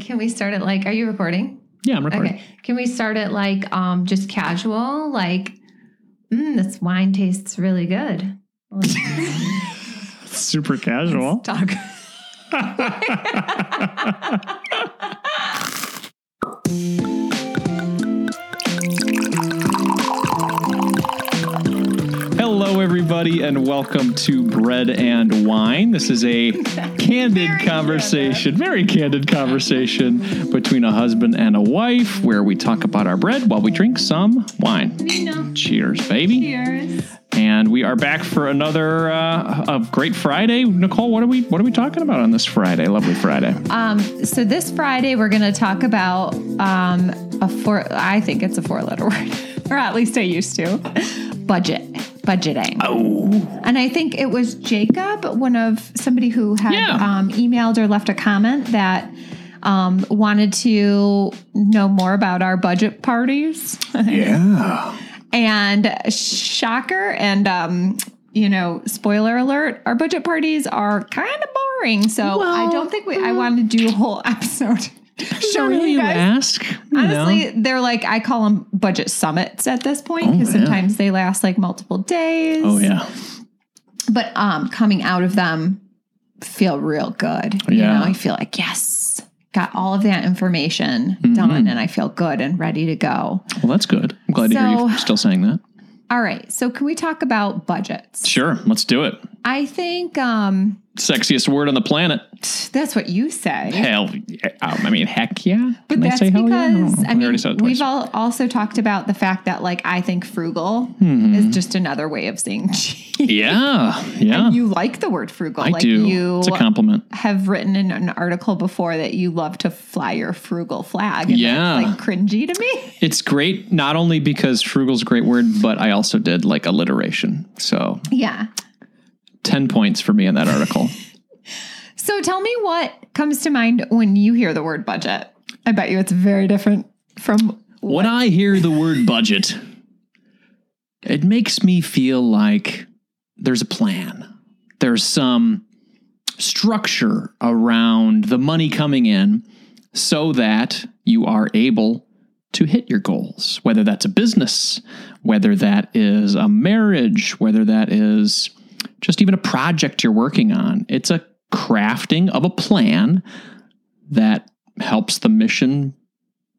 Can we start it like, are you recording? Yeah, I'm recording. Okay. Can we start it like um just casual? Like, mm, this wine tastes really good. Super casual. Talk. everybody, and welcome to Bread and Wine. This is a candid Very conversation, very candid conversation between a husband and a wife where we talk about our bread while we drink some wine. know. Cheers, baby. Cheers. And we are back for another uh, a great Friday. Nicole, what are we what are we talking about on this Friday? Lovely Friday. Um, so this Friday we're going to talk about um, a four. I think it's a four-letter word, or at least I used to. Budget, budgeting. Oh, And I think it was Jacob, one of somebody who had Yeah. um, emailed or left a comment that um, wanted to know more about our budget parties. yeah. and shocker, and um, you know, spoiler alert: our budget parties are kind of boring. So I don't think we. I want to do a whole episode Who you you ask? You Honestly, know? they're like I call them budget summits at this point Oh, because yeah. sometimes they last like multiple days Oh yeah. but um coming out of them feel real good you Yeah. know i feel like yes got all of that information Mm-hmm. done and i feel good and ready to go Well, that's good. I'm glad to hear you still saying that. all right so can we talk about budgets Sure, let's do it. i think um Sexiest word on the planet. that's what you say Hell, yeah. Um, I mean, heck yeah. but Can that's say hell yeah? because. I, We mean already said it twice. we've all also talked about the fact that like I think frugal Mm-hmm. is just another way of saying cheap. yeah, yeah. You like the word frugal, I like do. you it's a compliment. have written in an article before that you love to fly your frugal flag. And Yeah. Like cringy to me. It's great, not only because frugal's a great word, but I also did like alliteration. So Yeah. 10 points for me in that article. So tell me what comes to mind when you hear the word budget. I bet you it's very different from when I hear the word budget, it makes me feel like there's a plan. There's some structure around the money coming in so that you are able to hit your goals, whether that's a business, whether that is a marriage, whether that is just even a project you're working on. It's a crafting of a plan that helps the mission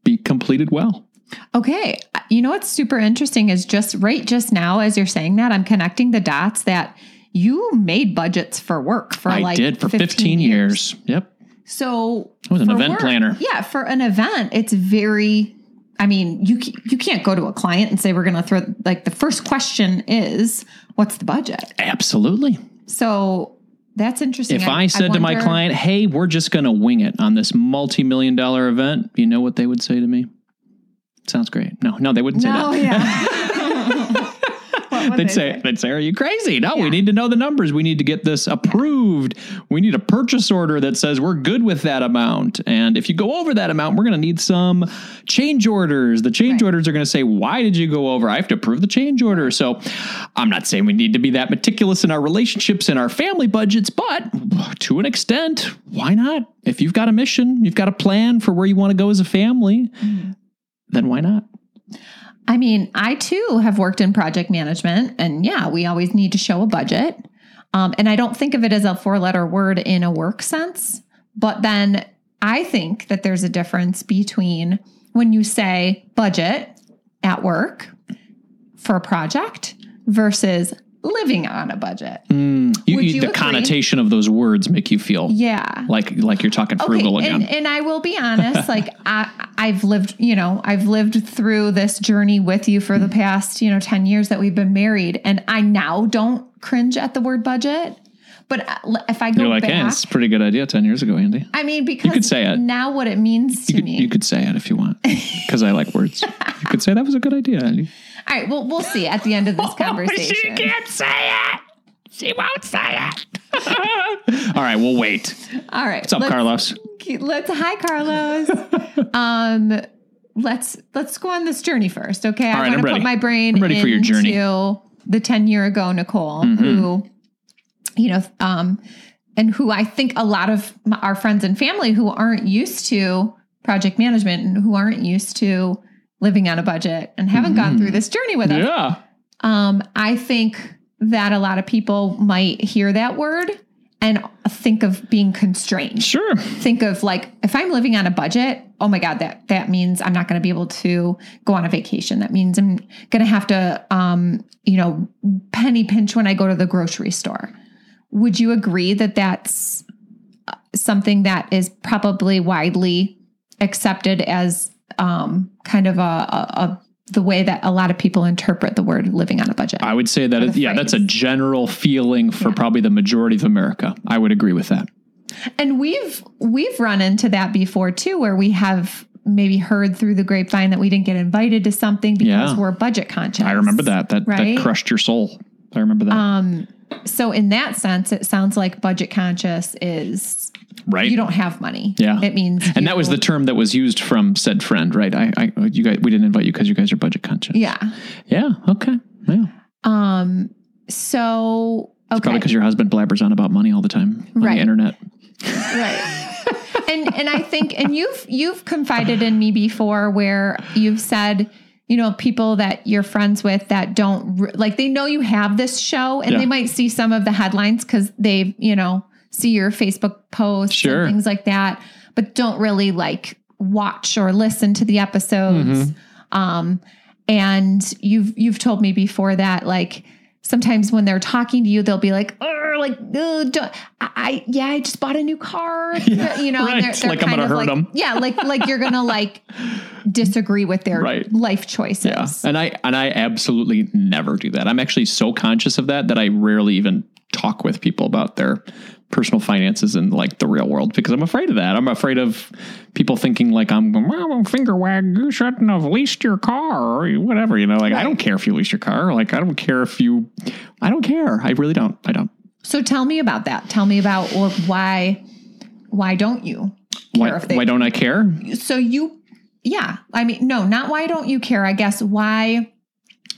be completed well. Okay. You know what's super interesting is just right just now as you're saying that, I'm connecting the dots that you made budgets for work for I like did for 15, years. Yep. So I was an event planner. Yeah, for an event, it's very. I mean, you you can't go to a client and say we're going to throw like the first question is what's the budget. Absolutely. So that's interesting. If I, said to my client, hey, we're just going to wing it on this multi million dollar event, you know what they would say to me? Sounds great. No, no, they wouldn't say no, that. yeah, What They'd they say, they'd say, "Are you crazy? No, Yeah. we need to know the numbers. We need to get this approved. We need a purchase order that says we're good with that amount. And if you go over that amount, we're going to need some change orders. The change Right. orders are going to say, "Why did you go over? I have to approve the change order." So, I'm not saying we need to be that meticulous in our relationships and our family budgets, but to an extent, why not? If you've got a mission, you've got a plan for where you want to go as a family, Mm-hmm. then why not? I mean, I too have worked in project management, and yeah, we always need to show a budget. Um, and I don't think of it as a four letter word in a work sense, but then I think that there's a difference between when you say budget at work for a project versus living on a budget. You, you- you the agree? connotation of those words make you feel Yeah. like like you're talking frugal again. And, and I will be honest, like I, I've lived, you know, I've lived through this journey with you for the Mm-hmm. past, you know, 10 years that we've been married. And I now don't cringe at the word budget. But uh, if I go You're like, back, hey, it's a pretty good idea 10 years ago, Andy. I mean, because you could say it. now what it means to You could, me. you could say it if you want, because I like words. you could say that was a good idea, Andy. All right, well, we'll see at the end of this conversation. She can't say it. She won't say it. All right, we'll wait. All right, What's up, let's- Carlos? Let's hi, Carlos. um, let's let's go on this journey first, okay? All I right, want I'm to ready. put my brain I'm ready for your journey. Mm-hmm. the ten year ago Nicole, who you know, um, and who I think a lot of m- our friends and family who aren't used to project management and who aren't used to living on a budget and haven't gone through this journey with us. Mm-hmm. Yeah. Um, I think that a lot of people might hear that word and think of being constrained. Sure. Think of like if I'm living on a budget, oh my god, that that means I'm not going to be able to go on a vacation. That means I'm going to have to um, you know, penny pinch when I go to the grocery store. Would you agree that that's uh, something that is probably widely accepted as um, kind of a, a, a the way that a lot of people interpret the word living on a budget? I would say that, is, yeah, that's a general feeling for Yeah. probably the majority of America. I would agree with that. And we've we've run into that before too, where we have maybe heard through the grapevine that we didn't get invited to something because Yeah. we're budget conscious. I remember that. That, Right? that crushed your soul. I remember that. Um, so in that sense, it sounds like budget conscious is right. you don't have money. Yeah. it means and that was the term that was used from said friend, right? I, I, you guys, we didn't invite you because you guys are budget conscious. yeah. Yeah. Okay. Yeah. Um. So Probably because your husband blabbers on about money all the time on Right. the internet. right. and and I think and you've you've confided in me before where you've said you know people that you're friends with that don't like they know you have this show and Yeah. they might see some of the headlines because they you know see your Facebook posts Sure. and things like that but don't really like watch or listen to the episodes Mm-hmm. um and you've you've told me before that like sometimes when they're talking to you they'll be like "Ugh," like "Ugh, don't, I, I yeah I just bought a new car Yeah, you know and right. Like I'm gonna of hurt them. yeah like like you're gonna like disagree with their Right. life choices Yeah. And I and I absolutely never do that. I'm actually so conscious of that that I rarely even talk with people about their personal finances in like the real world because I'm afraid of that. I'm afraid of people thinking like I'm well, finger wag, you shouldn't have leased your car or whatever, you know, like I don't care if you lease your car. Like I don't care if you I don't care. I really don't. I don't. so tell me about that tell me about well, why why don't you care Why, if they why don't I care? so you yeah i mean no not why don't you care i guess why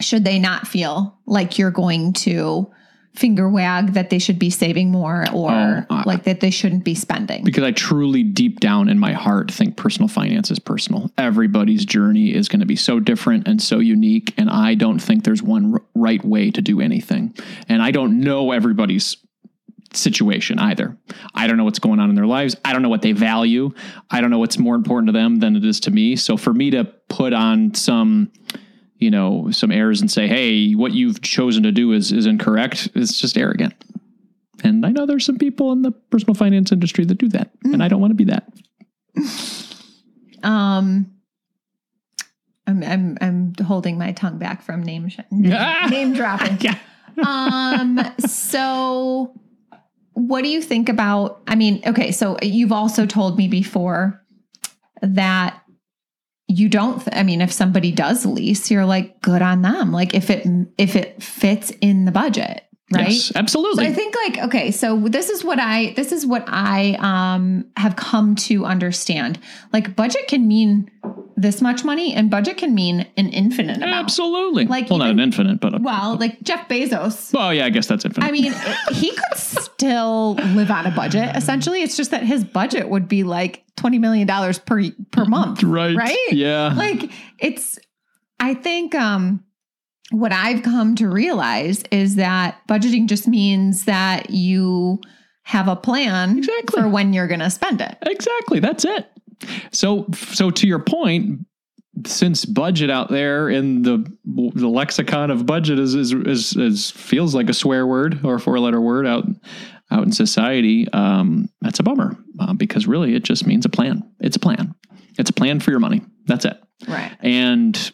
should they not feel like you're going to finger wag that they should be saving more or Oh, I- like that they shouldn't be spending because I truly deep down in my heart think personal finance is personal. Everybody's journey is going to be so different and so unique and I don't think there's one r- right way to do anything. And I don't know everybody's situation either. I don't know what's going on in their lives. I don't know what they value. I don't know what's more important to them than it is to me. So for me to put on some you know, some errors and say, "Hey, what you've chosen to do is is incorrect." It's just arrogant. And I know there's some people in the personal finance industry that do that, and I don't want to be that. um I'm, I'm I'm holding my tongue back from name sh- name, Ah! name dropping. Yeah. um so what do you think about i mean okay so you've also told me before that you don't th- i mean if somebody does lease you're like good on them. Like if it if it fits in the budget right Yes, so absolutely. I think like okay, so this is what I this is what I um have come to understand. Like budget can mean this much money and budget can mean an infinite amount. absolutely. Like well, not an infinite, but a, Well, like Jeff Bezos. well, yeah, I guess that's infinite. I mean, he could still live on a budget. Essentially, it's just that his budget would be like twenty million dollars per per month. right? right? Yeah. Like it's. I think um, what I've come to realize is that budgeting just means that you have a plan Exactly. for when you're going to spend it. Exactly. That's it. So, so to your point, since budget out there in the the lexicon of budget is is is, is feels like a swear word or a four letter word out out in society, um, that's a bummer uh, because really it just means a plan. It's a plan. It's a plan for your money. That's it. Right. and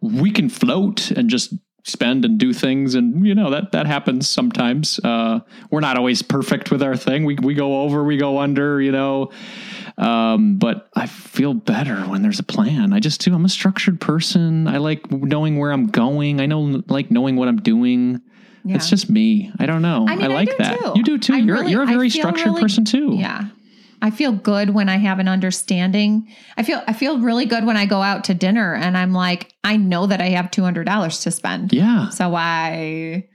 we can float and just spend and do things, and you know that that happens sometimes. Uh, we're not always perfect with our thing. We we go over, we go under, you know. Um, but I feel better when there's a plan. I just do. I'm a structured person. I like knowing where I'm going. I know like knowing what I'm doing. Yeah. It's just me. I don't know. I mean, I like do that. too. You do too. I you're really- you're a I very structured really- person too. Yeah. I feel good when I have an understanding. I feel I feel really good when I go out to dinner and I'm like, I know that I have two hundred dollars to spend. Yeah. So I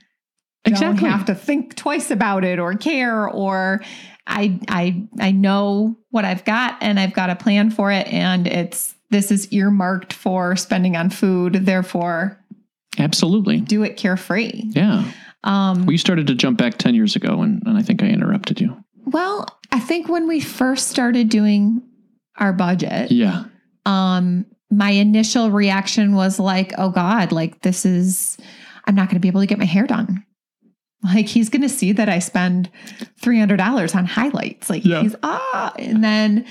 Exactly. don't have to think twice about it or care or I I I know what I've got and I've got a plan for it and it's this is earmarked for spending on food, therefore Absolutely. do it carefree. Yeah. Um Well, you started to jump back 10 years ago, and, and I think I interrupted you. well, I think when we first started doing our budget, Yeah. um my initial reaction was like oh god like this is i'm not going to be able to get my hair done like he's going to see that i spend $300 on highlights like Yeah. he's ah and then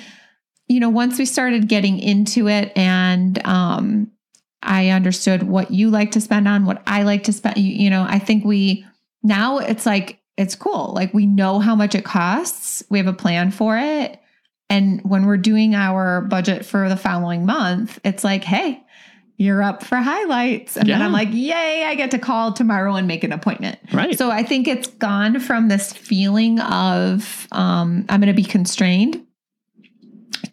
you know once we started getting into it and um i understood what you like to spend on what i like to spend you, you know i think we now it's like it's cool like we know how much it costs we have a plan for it and when we're doing our budget for the following month, it's like, hey, you're up for highlights. And then I'm like, yay, I get to call tomorrow and make an appointment. Right. So I think it's gone from this feeling of um, I'm going to be constrained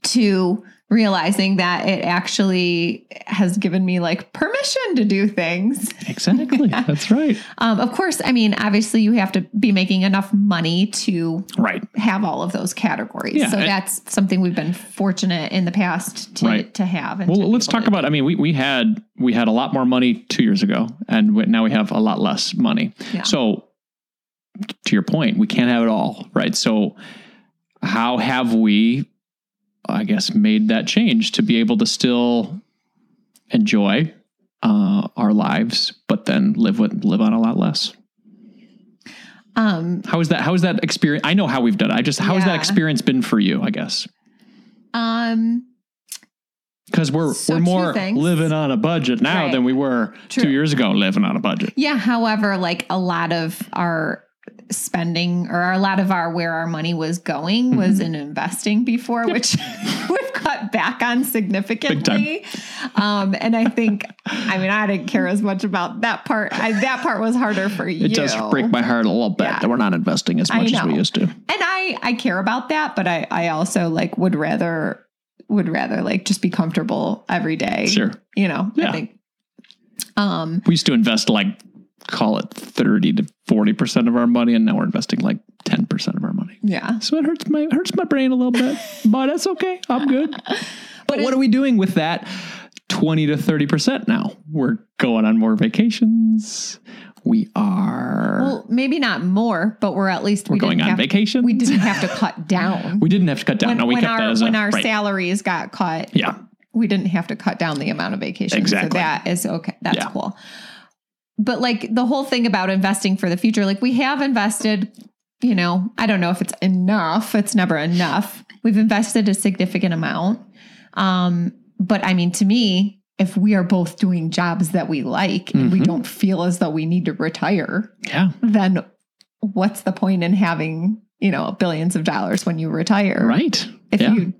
to realizing that it actually has given me like permission to do things. exactly. That's right. Um, of course, I mean, obviously, you have to be making enough money to Right. have all of those categories. Yeah, so and- that's something we've been fortunate in the past to, Right. to have. And Well, to let's talk about. I mean, we, we had we had a lot more money two years ago, and now we have a lot less money. Yeah. So, to your point, we can't have it all, right? So, how have we, I guess, made that change to be able to still enjoy uh, our lives, but then live with live on a lot less? Um, How is that? How is that experience? I know how we've done it. I just how has that experience been for you? I guess um, because we're So we're more living on a budget now Right. than we were True. two years ago living on a budget. yeah. However, like a lot of our spending or a lot of our where our money was going Mm-hmm. was in investing before, which we've cut back on significantly. Um, and I think, I mean, I didn't care as much about that part. I, that part was harder for you. It does break my heart a little bit Yeah. that we're not investing as much as we used to. and I I care about that, but I I also like would rather would rather like just be comfortable every day. Sure. You know, Yeah. I think. Um We used to invest like call it thirty to forty percent of our money, and now we're investing like ten percent of our money. yeah. So it hurts my hurts my brain a little bit, but that's okay. I'm good. But what are we doing with that? Twenty to thirty percent now. We're going on more vacations. We are. Well, maybe not more, but we're at least we're we going on have, vacations. We didn't have to cut down. We didn't have to cut down. when no, we when kept our that as a when our right. salaries got cut, Yeah. we didn't have to cut down the amount of vacation. Exactly. So that is okay. That's Yeah. cool. But like the whole thing about investing for the future, like we have invested, you know, I don't know if it's enough. It's never enough. We've invested a significant amount. Um, but I mean, to me, if we are both doing jobs that we like and we Mhm. don't feel as though we need to retire, Yeah. then what's the point in having, you know, billions of dollars when you retire? Right. if yeah. you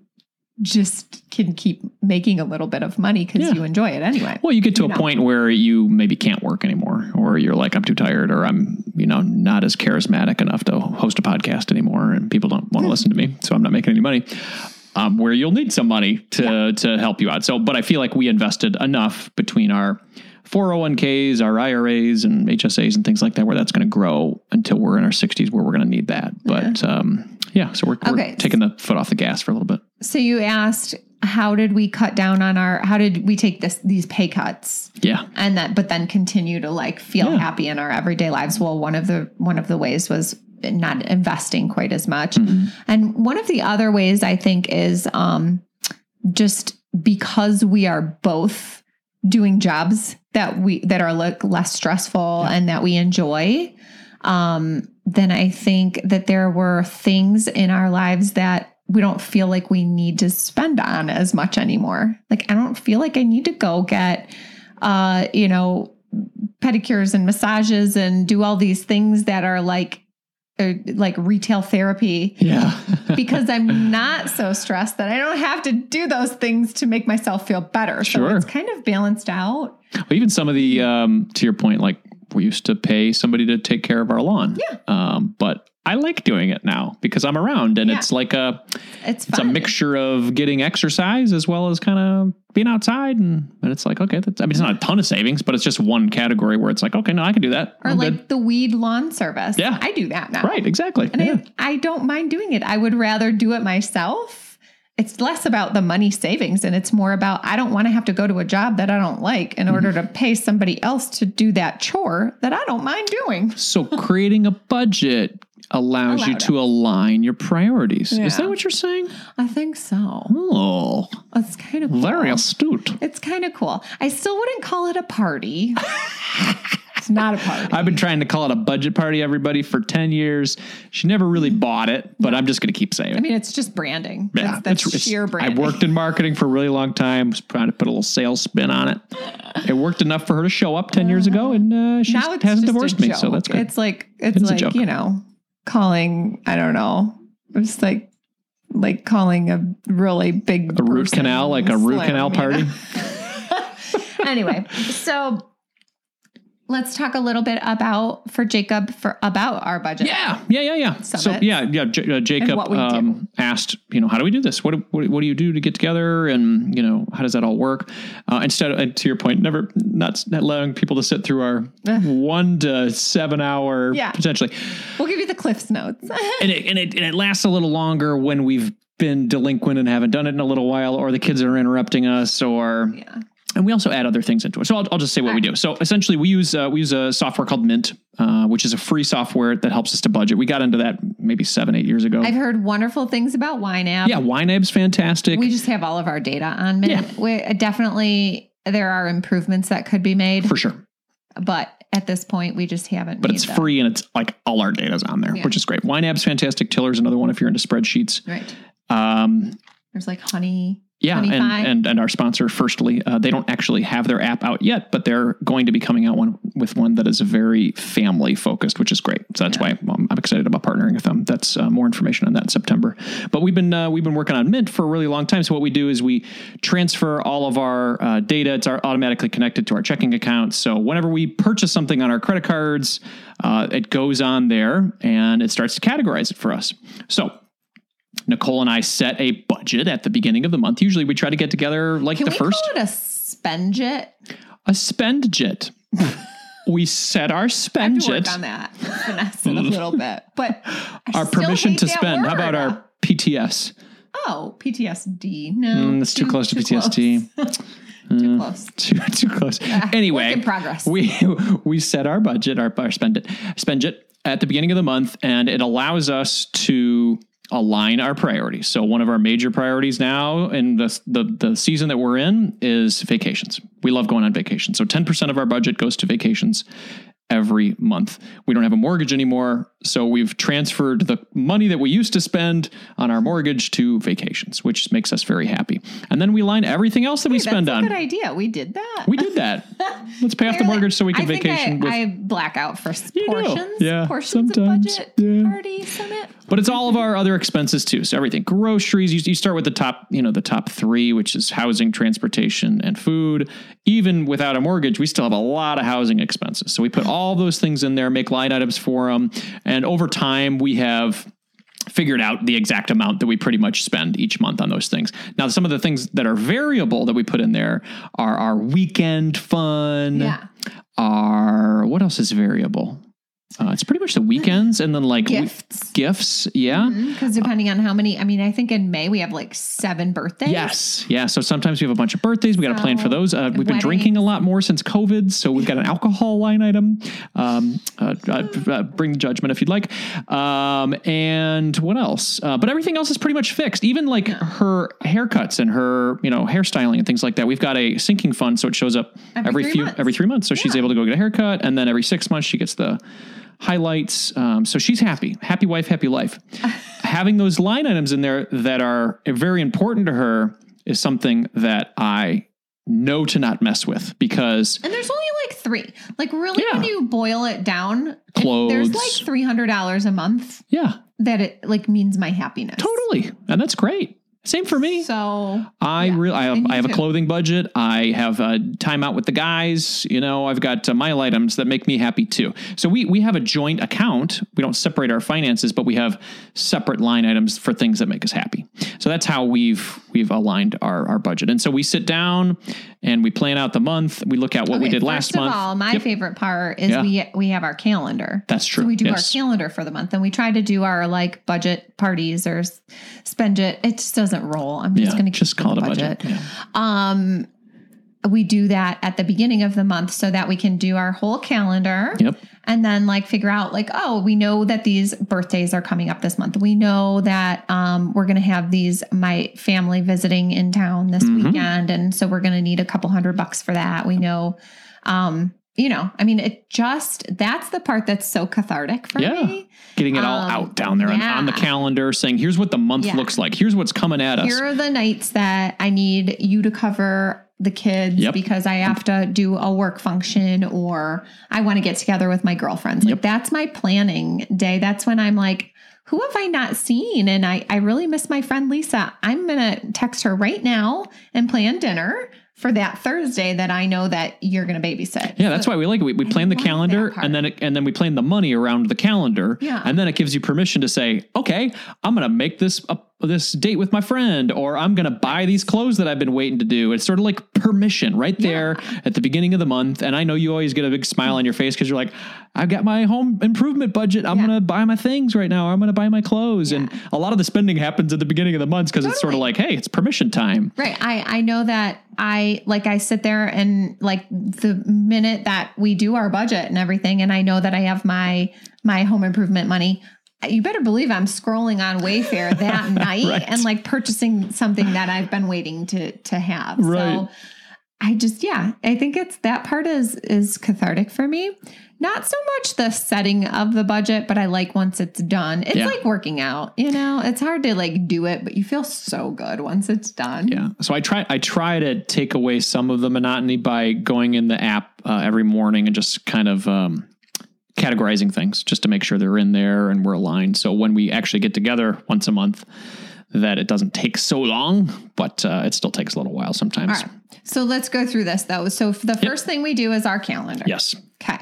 just can keep making a little bit of money because Yeah. you enjoy it anyway. Well, you get to you a know. point where you maybe can't work anymore, or you're like, I'm too tired, or I'm, you know, not as charismatic enough to host a podcast anymore, and people don't want to listen to me, so I'm not making any money. Um, where you'll need some money to to help you out. So, but I feel like we invested enough between our 401ks, our IRAs, and HSAs and things like that, where that's going to grow until we're in our 60s, where we're going to need that. But um, yeah, so we're, we're taking the foot off the gas for a little bit. So you asked, how did we cut down on our? How did we take this these pay cuts Yeah, and that, but then continue to like feel Yeah. happy in our everyday lives? Well, one of the one of the ways was not investing quite as much, Mm-hmm. and one of the other ways I think is um, just because we are both doing jobs that we that are like less stressful and that we enjoy um then i think that there were things in our lives that we don't feel like we need to spend on as much anymore like i don't feel like i need to go get uh you know pedicures and massages and do all these things that are like uh, like retail therapy Yeah. because I'm not so stressed that I don't have to do those things to make myself feel better. Sure. So it's kind of balanced out. Well, even some of the, um, to your point, like we used to pay somebody to take care of our lawn. Yeah. Um, but I like doing it now because I'm around and Yeah. it's like a, It's it's a mixture of getting exercise as well as kind of being outside. And, and it's like, okay, that's, I mean, it's not a ton of savings, but it's just one category where it's like, okay, no, I can do that. Or I'm like good. the weed lawn service. Yeah. I do that now. right. Exactly. And yeah. I, I don't mind doing it. I would rather do it myself. It's less about the money savings and it's more about I don't want to have to go to a job that I don't like in order Mm-hmm. to pay somebody else to do that chore that I don't mind doing. So creating a budget allows you to align your priorities. Is that what you're saying? I think so. Oh, It's kind of cool. very astute. It's kind of cool. I still wouldn't call it a party. it's not a party. I've been trying to call it a budget party, everybody, for 10 years. She never really bought it, but I'm just going to keep saying it. I mean, it's just branding. Yeah, That's, that's it's- it's- sheer branding. I worked in marketing for a really long time, was trying to put a little sales spin on it. It worked enough for her to show up 10 years ago, and uh, she hasn't divorced me, so that's good. It's like it's It is like you know, calling. I don't know. It's like like calling a really big a root canal, like a root slim, canal you party. know? anyway, so let's talk a little bit about for Jacob for about our budget. Yeah, yeah, yeah, yeah. So Summit. yeah, yeah. J- uh, Jacob do. um, asked, you know, how do we do this? What, what what do you do to get together, and you know, how does that all work? Uh, instead, of, and to your point, never not, not allowing people to sit through our one to seven hour Yeah. potentially, We'll give you the Cliffs notes. and it, and it and it lasts a little longer when we've been delinquent and haven't done it in a little while, or the kids are interrupting us, or yeah. And we also add other things into it. So I'll, I'll just say what we do. So essentially, we use uh, we use a software called Mint, uh, which is a free software that helps us to budget. We got into that maybe seven eight years ago. I've heard wonderful things about YNAB. yeah, YNAB's fantastic. We just have all of our data on Mint. Yeah. We definitely there are improvements that could be made, for sure, but at this point we just haven't. but it's them. free and it's like all our data's on there, Yeah. which is great. YNAB's fantastic. Tiller's another one if you're into spreadsheets. Right. Um, There's like honey. Yeah, and, and and our sponsor, Firstly, uh, they don't actually have their app out yet, but they're going to be coming out one with one that is very family focused, which is great. So that's why um, I'm excited about partnering with them. That's uh, more information on that in September. But we've been uh, we've been working on Mint for a really long time. So what we do is we transfer all of our uh, data. It's our automatically connected to our checking accounts. So whenever we purchase something on our credit cards, uh, it goes on there and it starts to categorize it for us. So Nicole and I set a budget at the beginning of the month. Usually we try to get together like Can the we first call it a spenjet? a spend jet. we set our spend have to work jet, on that, finesse it a little bit. But our permission to spend. How about our PTS? oh PTSD? No, Mm, that's too, close to PTSD. Close. too close. too, too close. anyway, in progress. we we set our budget, our, our spend it, spend it at the beginning of the month, and it allows us to align our priorities. So one of our major priorities now in the the, the season that we're in is vacations. We love going on vacation. So ten percent of our budget goes to vacations every month. We don't have a mortgage anymore, so we've transferred the money that we used to spend on our mortgage to vacations, which makes us very happy. And then we line everything else that we spend that's on. good idea. We did that. We did that. Let's pay off the mortgage so we can I vacation I, with. I black out for s- You do. portions. Yeah, portions sometimes. of budget Yeah. party summit. but it's all of our other expenses too. So everything, groceries. You, you start with the top, you know, the top three, which is housing, transportation, and food. Even without a mortgage, we still have a lot of housing expenses. So we put all those things in there, make line items for them, and over time we have figured out the exact amount that we pretty much spend each month on those things. Now, some of the things that are variable that we put in there are our weekend fun. Yeah. Are what else is variable? Uh, it's pretty much the weekends and then like we- Gifts. gifts. Yeah. Because depending on how many, I mean, I think in May we have like seven birthdays. Yes. Yeah. So sometimes we have a bunch of birthdays. We got to plan for those. Uh, we've been drinking a lot more since COVID. So we've got an alcohol line item. Um, uh, uh, uh, bring judgment if you'd like. Um, and what else? Uh, but everything else is pretty much fixed. Even like her haircuts and her, you know, hairstyling and things like that. We've got a sinking fund. So it shows up Every every, three few, months. every three months. So she's able to go get a haircut. And then every six months she gets the highlights. Um, so she's happy, happy wife, happy life. Having those line items in there that are very important to her is something that I know to not mess with because And there's only like three. Like really, Yeah. when you boil it down, it- there's like three hundred dollars a month Yeah, that it like means my happiness. totally. And that's great. Same for me. So I Yeah, really, I have, I have a clothing budget. I have a time out with the guys. You know, I've got uh, mile items that make me happy too. So we we have a joint account. We don't separate our finances, but we have separate line items for things that make us happy. So that's how we've we've aligned our our budget. And so we sit down and we plan out the month. We look at what we did last month. first. Of all, my Yep. favorite part is Yeah. we we have our calendar. That's true. So we do Yes. our calendar for the month, and we try to do our like budget parties or spend it. It just doesn't roll. I'm just yeah, going to just call it a budget. Yeah. Um, we do that at the beginning of the month so that we can do our whole calendar. Yep. And then like figure out like, oh, we know that these birthdays are coming up this month. We know that um, we're going to have these my family visiting in town this Mhm. weekend, and so we're going to need a couple hundred bucks for that. We know, um, you know, I mean, it just that's the part that's so cathartic for Yeah. me. Getting it all Um, out down there on, on the calendar, saying, "Here's what the month Yeah. looks like. Here's what's coming at us." Here are the nights that I need you to cover the kids Yep. because I have to do a work function or I want to get together with my girlfriends. Like Yep. that's my planning day. That's when I'm like, who have I not seen? And I, I really miss my friend Lisa. I'm gonna text her right now and plan dinner for that Thursday that I know that you're gonna babysit. Yeah, that's why we like it. We, we plan the calendar and then it, and then we plan the money around the calendar. Yeah. And then it gives you permission to say, okay, I'm going to make this a, this date with my friend, or I'm going to buy these clothes that I've been waiting to do. It's sort of like permission right there at the beginning of the month. And I know you always get a big smile on your face because you're like, I've got my home improvement budget. I'm Yeah. going to buy my things right now. I'm going to buy my clothes. And a lot of the spending happens at the beginning of the month because it's sort of like, hey, it's permission time. Right. I I know that I like I sit there and like the minute that we do our budget and everything and I know that I have my my home improvement money you better believe I'm scrolling on Wayfair that night Right. and like purchasing something that I've been waiting to to have. Right. So I just yeah, I think it's that part is is cathartic for me. Not so much the setting of the budget, but I like once it's done. It's Yeah. like working out, you know. It's hard to like do it, but you feel so good once it's done. Yeah. So I try I try to take away some of the monotony by going in the app uh, every morning and just kind of um, categorizing things just to make sure they're in there and we're aligned. So when we actually get together once a month, that it doesn't take so long, but uh, it still takes a little while sometimes. All right. So let's go through this though. So the first thing we do is our calendar. Yes. Okay.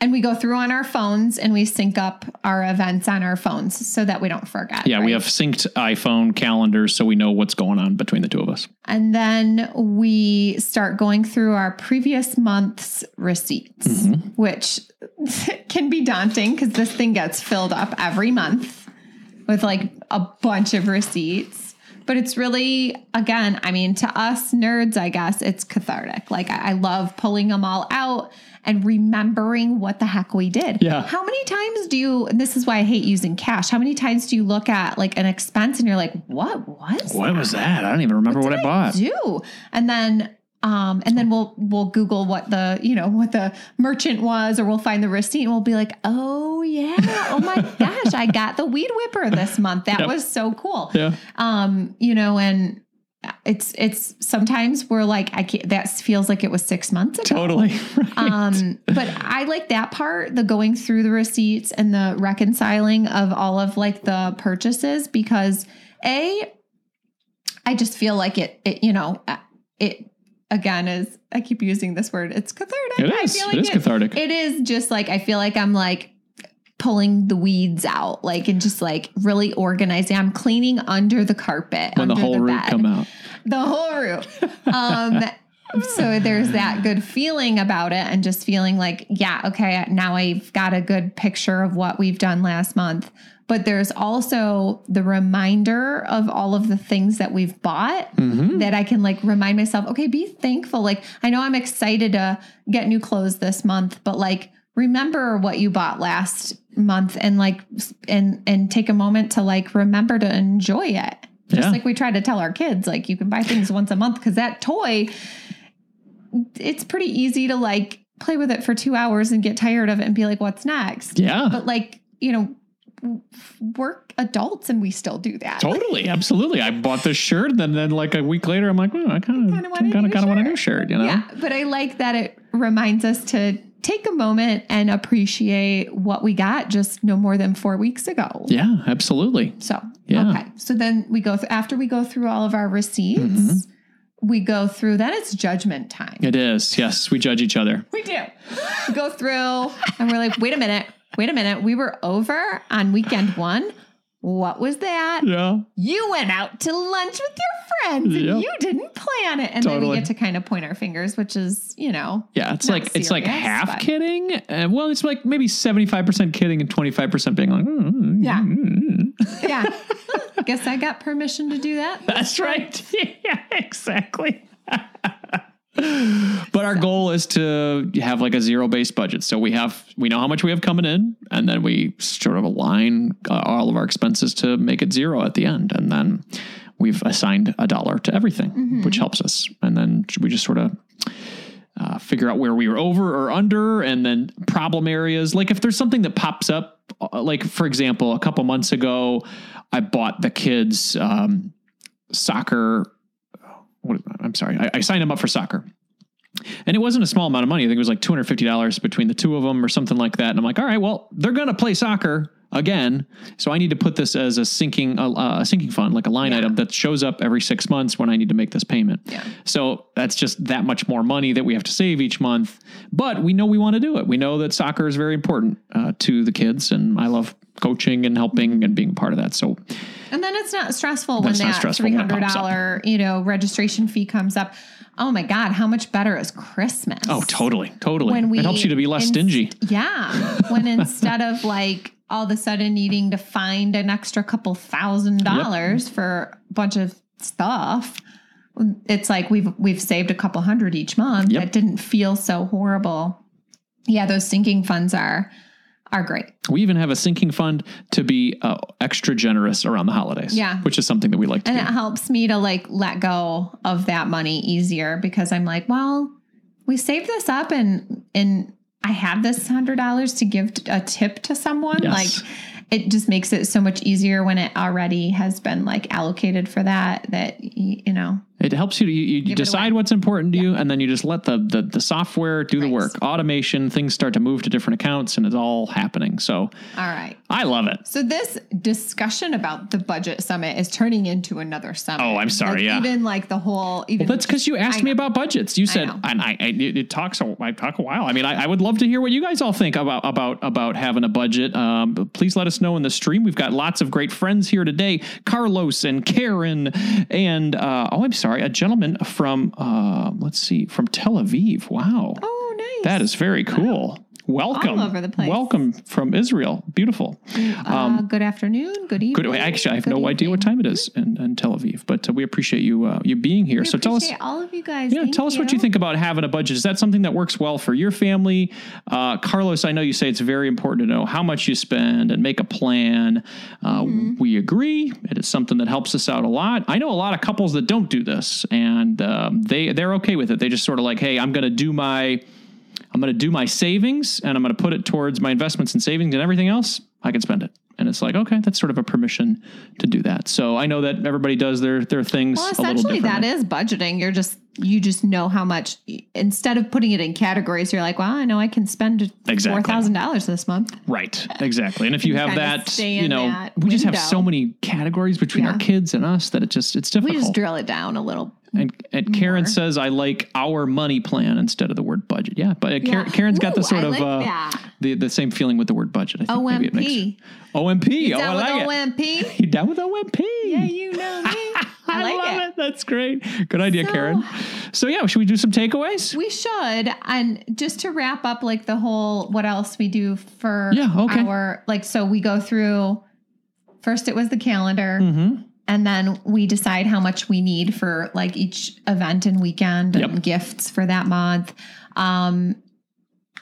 And we go through on our phones and we sync up our events on our phones so that we don't forget. Yeah, we have synced iPhone calendars so we know what's going on between the two of us. And then we start going through our previous month's receipts, Mm-hmm. which can be daunting because this thing gets filled up every month with like a bunch of receipts. But it's really, again, I mean, to us nerds, I guess it's cathartic. Like, I, I love pulling them all out and remembering what the heck we did. Yeah. How many times do you, and this is why I hate using cash, how many times do you look at like an expense and you're like, what was What was that? I don't even remember what, I bought. do and then um and then we'll we'll google what the you know what the merchant was or we'll find the receipt and we'll be like oh yeah oh my gosh i got the weed whipper this month that Yep. was so cool Yeah. um you know and it's it's sometimes we're like i can't that feels like it was six months ago Totally. Right. um, but I like that part, the going through the receipts and the reconciling of all of like the purchases because a, I just feel like it, it, you know, it again is, I keep using this word. It's cathartic. It I feel It like is cathartic. It is just like, I feel like I'm like pulling the weeds out, like, and just like really organizing. I'm cleaning under the carpet. when the whole root bed come out. the whole room. Um, so there's that good feeling about it, and just feeling like, yeah, okay, now I've got a good picture of what we've done last month. But there's also the reminder of all of the things that we've bought Mhm. that I can like remind myself, okay, be thankful. Like, I know I'm excited to get new clothes this month, but like, remember what you bought last month and like, and, and take a moment to like remember to enjoy it. Just Yeah. like we try to tell our kids, like, you can buy things once a month because that toy, it's pretty easy to like play with it for two hours and get tired of it and be like, what's next? Yeah. But like, you know, we're adults and we still do that. Totally, absolutely. I bought this shirt, and then, then like a week later, I'm like, oh, I kind of, want a kind of, new want a new shirt. shirt, you know? Yeah, but I like that it reminds us to take a moment and appreciate what we got just no more than four weeks ago. Yeah, absolutely. So, Yeah. okay. So then we go, th- after we go through all of our receipts, Mm-hmm. we go through, then it's judgment time. It is. Yes, we judge each other. We do. We go through and we're like, wait a minute, wait a minute. We were over on weekend one. What was that? Yeah. You went out to lunch with your friends and Yep. you didn't plan it. And then we get to kind of point our fingers, which is, you know, Yeah, it's like it's like half but- kidding. Uh, well, it's like maybe seventy five percent kidding and twenty five percent being like, "Mm, Yeah. mm, mm." yeah. Guess I got permission to do that. that's right. yeah, exactly. but our goal is to have like a zero based budget. So we have we know how much we have coming in, and then we sort of align uh, all of our expenses to make it zero at the end, and then we've assigned a dollar to everything, which helps us. And then we just sort of uh, figure out where we were over or under, and then problem areas. Like if there's something that pops up, uh, like for example, a couple months ago, I bought the kids um, soccer. I'm sorry, I, I signed them up for soccer. And it wasn't a small amount of money. I think it was like $250 between the two of them or something like that. And I'm like, all right, well, they're going to play soccer again. So I need to put this as a sinking, uh, a sinking fund, like a line Yeah. item that shows up every six months when I need to make this payment. Yeah. So that's just that much more money that we have to save each month. But we know we want to do it. We know that soccer is very important uh, to the kids. And I love coaching and helping and being part of that. So And then it's not stressful when not that three hundred dollar, you know, registration fee comes up. Oh my God, how much better is Christmas? Oh, totally, totally. When we it helps you to be less stingy. Yeah. When instead of like all of a sudden needing to find an extra couple thousand dollars for a bunch of stuff, it's like we've we've saved a couple hundred each month. Yep. It didn't feel so horrible. Yeah, those sinking funds are are great. We even have a sinking fund to be uh, extra generous around the holidays. Yeah. which is something that we like to do. And do. it helps me to like let go of that money easier because I'm like, well, we saved this up and and I have this hundred dollars to give a tip to someone. Yes. Like it just makes it so much easier when it already has been like allocated for that that you know It helps you to you, you decide what's important to you, and then you just let the the, the software do the work. Automation, things start to move to different accounts, and it's all happening. So all right. I love it. So this discussion about the budget summit is turning into another summit. Oh, I'm sorry, Like, yeah. Even like the whole even That's because you asked me about budgets. You said, know. and I, I it, talks. A, I talk a while. I mean, I, I would love to hear what you guys all think about about about having a budget. Um, please let us know in the stream. We've got lots of great friends here today: Carlos and Karen, and uh, oh, I'm sorry, a gentleman from uh, let's see, from Tel Aviv. Wow, Oh, nice. that is very cool. Welcome, All over the place. Welcome from Israel. Beautiful. uh, good afternoon. Good evening. Good. Actually, I have good no idea what time it is in, in Tel Aviv, but uh, we appreciate you uh, you being here. We so tell us. all of you guys. Yeah, tell us what you think about having a budget. Is that something that works well for your family? Uh, Carlos, I know you say it's very important to know how much you spend and make a plan. Uh, Mm-hmm. We agree. It is something that helps us out a lot. I know a lot of couples that don't do this, and um, they they're okay with it. They just sort of like, hey, I'm going to do my I'm going to do my savings and I'm going to put it towards my investments and savings and everything else. I can spend it. And it's like, okay, that's sort of a permission to do that. So I know that everybody does their their things Well, a little essentially, that is budgeting. You're just you just know how much. Instead of putting it in categories, you're like, well, I know I can spend Exactly. four thousand dollars this month. Right, exactly. And if you have that, you know, that we just have so many categories between our kids and us that it just it's difficult We just drill it down a little. and and Karen says I like our money plan instead of the word budget. Yeah, but uh, Karen, Yeah. Karen's got the sort I of like uh, the the same feeling with the word budget. I think maybe it makes OMP. OMP. Oh, I Down with it. OMP. You down with OMP? Yeah, you know me. I, like love it. it. That's great. Good idea, So- Karen. So yeah, should we do some takeaways? We should. And just to wrap up, like the whole what else we do for Yeah, okay. our like, so we go through first, it was the calendar, Mm-hmm. and then we decide how much we need for like each event and weekend and Yep. gifts for that month. Um,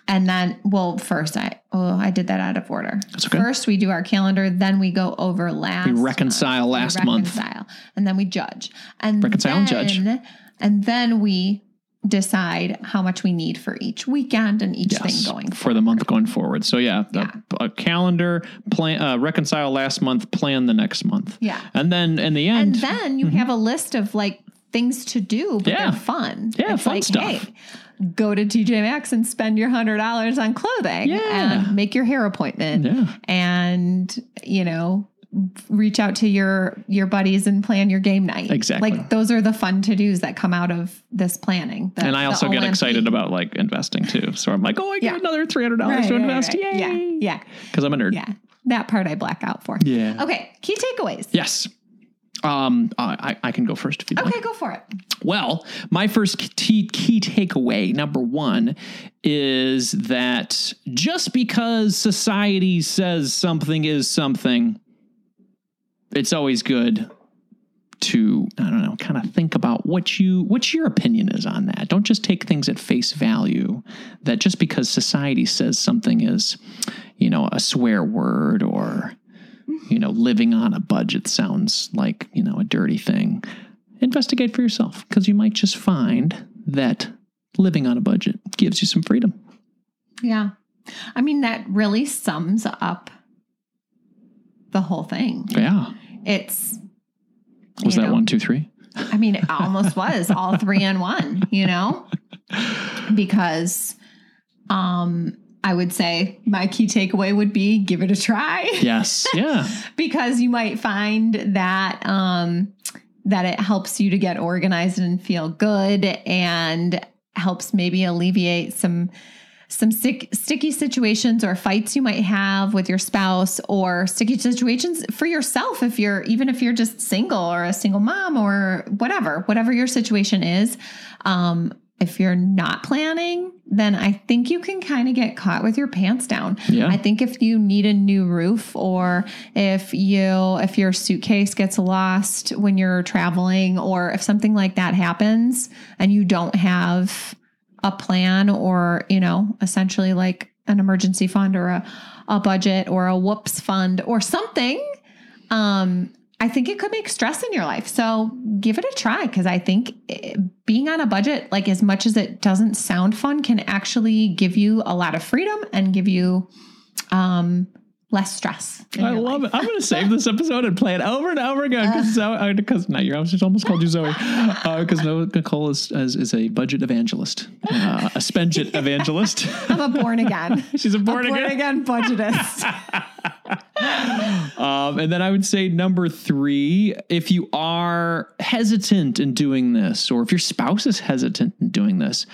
and then, well, first I oh I did that out of order. That's okay. First we do our calendar, then we go over last. We reconcile month. last we month. and then we judge, and Reconcile and judge. then- and then we decide how much we need for each weekend and each thing going for the month going forward. So yeah, Yeah. A, a calendar plan, uh, reconcile last month, plan the next month. Yeah. and then in the end, And then you have a list of like things to do, but Yeah. they're fun. Yeah, It's fun like, stuff. Hey, go to TJ Maxx and spend your hundred dollars on clothing Yeah. and make your hair appointment Yeah. and you know reach out to your your buddies and plan your game night. Exactly. Like those are the fun to dos that come out of this planning. The- and I also get OMP. excited about like investing too. So I'm like, oh, I get Yeah. another three hundred dollars Right, to right, invest. right. Yeah, Yay! yeah, Because I'm a nerd. yeah. That part I black out for. Yeah. Okay, key takeaways. Yes. Um, I, I can go first if you like. Okay, go for it. Well, my first key, key takeaway, number one, is that just because society says something is something, it's always good to I don't know, kind of think about what you what your opinion is on that. Don't just take things at face value. That just because society says something is, you know, a swear word or you know, living on a budget sounds like, you know, a dirty thing. Investigate for yourself because you might just find that living on a budget gives you some freedom. Yeah. I mean, that really sums up the whole thing. Yeah. It's, Was that know, one, two, three? I mean, it almost was all three in one, you know? Because um I would say my key takeaway would be give it a try Yes. Yeah. because you might find that um that it helps you to get organized and feel good and helps maybe alleviate some some stick, sticky situations or fights you might have with your spouse or sticky situations for yourself if you're even if you're just single or a single mom or whatever whatever your situation is um if you're not planning then i think you can kind of get caught with your pants down Yeah. i think if you need a new roof or if you if your suitcase gets lost when you're traveling or if something like that happens and you don't have a plan or you know essentially like an emergency fund or a, a budget or a whoops fund or something um i think it could make stress in your life. So give it a try because i think eh, being on a budget like as much as it doesn't sound fun can actually give you a lot of freedom and give you um less stress I love life. it. I'm going to save this episode and play it over and over again because because not you. Just almost called you Zoe because Nicole is, is is a budget evangelist, uh, a spendget evangelist. i'm a born again She's a born a born again. again budgetist Um, and then I would say number three, if you are hesitant in doing this, or if your spouse is hesitant in doing this,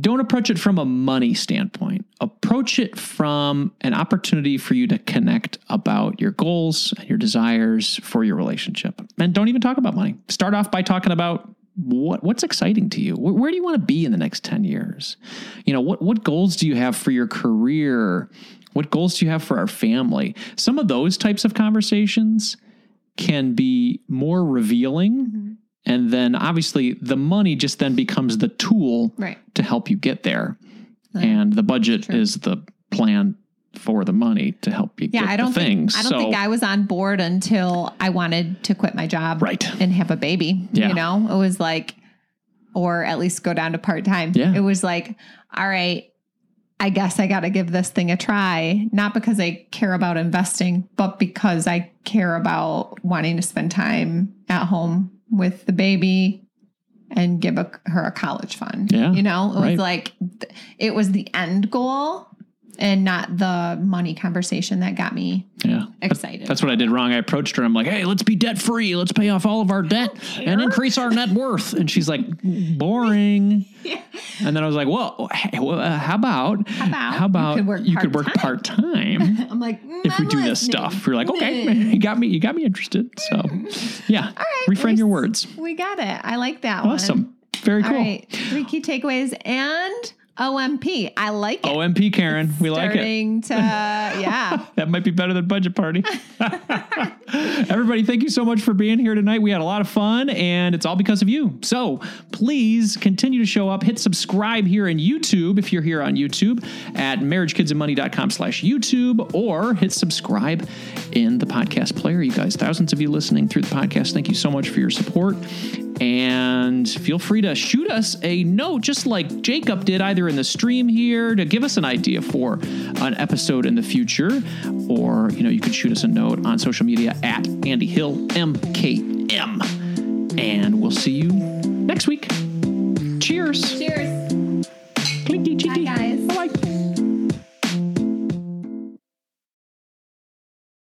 don't approach it from a money standpoint. Approach it from an opportunity for you to connect about your goals and your desires for your relationship. And don't even talk about money. Start off by talking about what what's exciting to you. Where, where do you want to be in the next 10 years? You know, what what goals do you have for your career? What goals do you have for our family? Some of those types of conversations can be more revealing. Mm-hmm. And then obviously the money just then becomes the tool right to help you get there. And the budget True. is the plan for the money to help you Yeah, get I don't think I don't so, think I was on board until I wanted to quit my job, Right. and have a baby. Yeah. You know, it was like, or at least go down to part time. Yeah. it was like, all right, I guess I got to give this thing a try. Not because I care about investing, but because I care about wanting to spend time at home with the baby and give a, her a college fund. Yeah, you know, it right. was like it was the end goal and not the money conversation that got me yeah. excited. That's what I did wrong. I approached her. I'm like, hey, let's be debt free. Let's pay off all of our debt and increase our net worth. And she's like, boring. Yeah. And then I was like, well, hey, well, uh, how about about how about you could work you could work part part-time?" I'm like, mm, if we I'm do this stuff? You're like, okay, you got me. You got me interested. So, yeah, All right, reframe your words. We got it. I like that one. Awesome. Very cool. right, three key takeaways and OMP. I like it. OMP, Karen. We like it. To yeah. That might be better than budget party. Everybody, thank you so much for being here tonight. We had a lot of fun and it's all because of you. So please continue to show up. Hit subscribe here in YouTube if you're here on YouTube at marriagekidsandmoney.com slash YouTube or hit subscribe in the podcast player. You guys, thousands of you listening through the podcast. Thank you so much for your support. And feel free to shoot us a note, just like Jacob did, either in the stream here to give us an idea for an episode in the future. Or, you know, you can shoot us a note on social media at Andy Hill MKM. And we'll see you next week. Cheers. Cheers. Clinky cheeky.